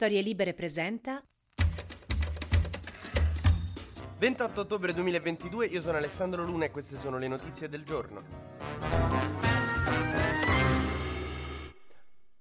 Storie Libere presenta 28 ottobre 2022, io sono Alessandro Luna e queste sono le notizie del giorno.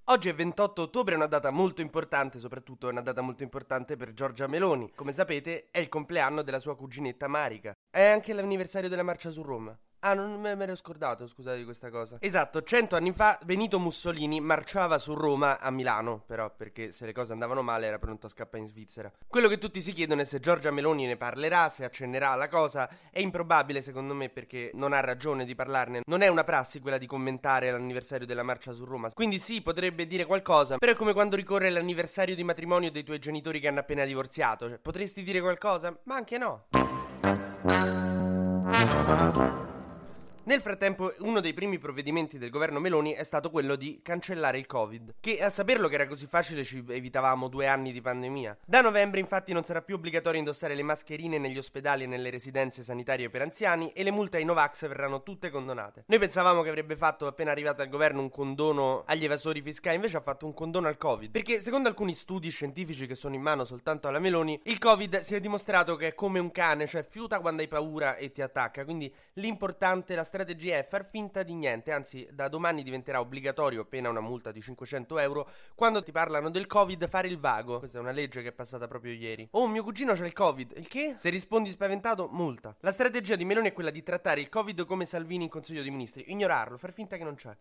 Oggi è 28 ottobre, è una data molto importante, soprattutto è una data molto importante per Giorgia Meloni. Come sapete, è il compleanno della sua cuginetta Marica. È anche l'anniversario della marcia su Roma. Ah, non me l'ero scordato, scusate di questa cosa. Esatto, cento anni fa Benito Mussolini marciava su Roma a Milano, però perché se le cose andavano male era pronto a scappare in Svizzera. Quello che tutti si chiedono è se Giorgia Meloni ne parlerà, se accennerà la cosa. È improbabile secondo me perché non ha ragione di parlarne. Non è una prassi quella di commentare l'anniversario della marcia su Roma. Quindi sì, potrebbe dire qualcosa, però è come quando ricorre l'anniversario di matrimonio dei tuoi genitori che hanno appena divorziato. Cioè, potresti dire qualcosa, ma anche no. Nel frattempo, uno dei primi provvedimenti del governo Meloni è stato quello di cancellare il Covid, che a saperlo che era così facile ci evitavamo due anni di pandemia. Da novembre infatti non sarà più obbligatorio indossare le mascherine negli ospedali e nelle residenze sanitarie per anziani e le multe ai Novax verranno tutte condonate. Noi pensavamo che avrebbe fatto appena arrivato al governo un condono agli evasori fiscali, invece ha fatto un condono al Covid, perché secondo alcuni studi scientifici che sono in mano soltanto alla Meloni, il Covid si è dimostrato che è come un cane, cioè fiuta quando hai paura e ti attacca, quindi l'importante, la strategia è far finta di niente, anzi da domani diventerà obbligatorio, pena una multa di 500 euro, quando ti parlano del Covid fare il vago. Questa è una legge che è passata proprio ieri. Oh, mio cugino c'ha il Covid. Il che? Se rispondi spaventato, multa. La strategia di Meloni è quella di trattare il Covid come Salvini in Consiglio dei Ministri, ignorarlo, far finta che non c'è.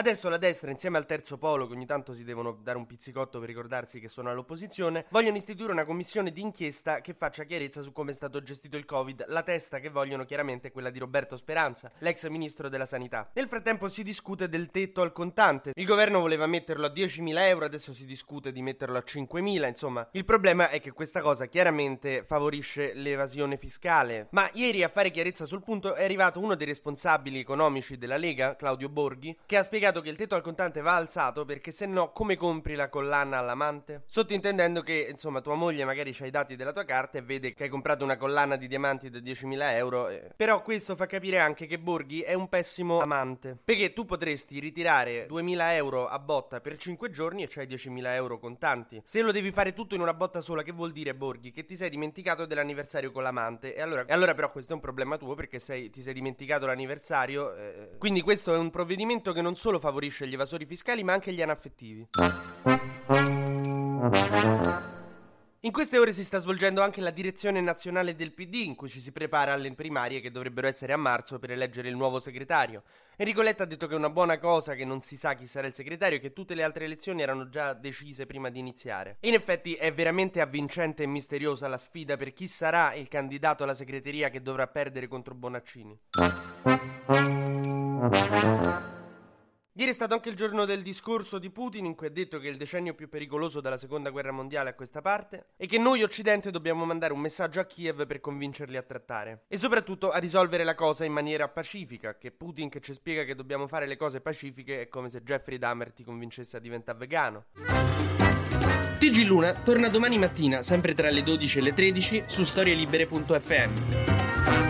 Adesso la destra, insieme al terzo polo, che ogni tanto si devono dare un pizzicotto per ricordarsi che sono all'opposizione, vogliono istituire una commissione d'inchiesta che faccia chiarezza su come è stato gestito il Covid. La testa che vogliono chiaramente è quella di Roberto Speranza, l'ex ministro della Sanità. Nel frattempo si discute del tetto al contante. Il governo voleva metterlo a 10.000 euro, adesso si discute di metterlo a 5.000, insomma. Il problema è che questa cosa chiaramente favorisce l'evasione fiscale. Ma ieri a fare chiarezza sul punto è arrivato uno dei responsabili economici della Lega, Claudio Borghi, che ha spiegato che il tetto al contante va alzato perché se no come compri la collana all'amante? Sottintendendo che insomma tua moglie magari ha i dati della tua carta e vede che hai comprato una collana di diamanti da 10.000 euro. Eh. Però questo fa capire anche che Borghi è un pessimo amante. Perché tu potresti ritirare 2.000 euro a botta per 5 giorni e c'hai 10.000 euro contanti. Se lo devi fare tutto in una botta sola, che vuol dire Borghi? Che ti sei dimenticato dell'anniversario con l'amante. E allora, e allora però questo è un problema tuo perché sei, ti sei dimenticato l'anniversario. Eh. Quindi questo è un provvedimento che non solo favorisce gli evasori fiscali ma anche gli anaffettivi. In queste ore si sta svolgendo anche la direzione nazionale del PD, in cui ci si prepara alle primarie che dovrebbero essere a marzo per eleggere il nuovo segretario. Enrico Letta ha detto che è una buona cosa che non si sa chi sarà il segretario e che tutte le altre elezioni erano già decise prima di iniziare. In effetti è veramente avvincente e misteriosa la sfida per chi sarà il candidato alla segreteria che dovrà perdere contro Bonaccini. Ieri è stato anche il giorno del discorso di Putin in cui ha detto che il decennio più pericoloso dalla seconda guerra mondiale a questa parte e che noi occidente dobbiamo mandare un messaggio a Kiev per convincerli a trattare e soprattutto a risolvere la cosa in maniera pacifica, che Putin che ci spiega che dobbiamo fare le cose pacifiche è come se Jeffrey Dahmer ti convincesse a diventare vegano. TG Luna torna domani mattina, sempre tra le 12 e le 13, su storielibere.fm.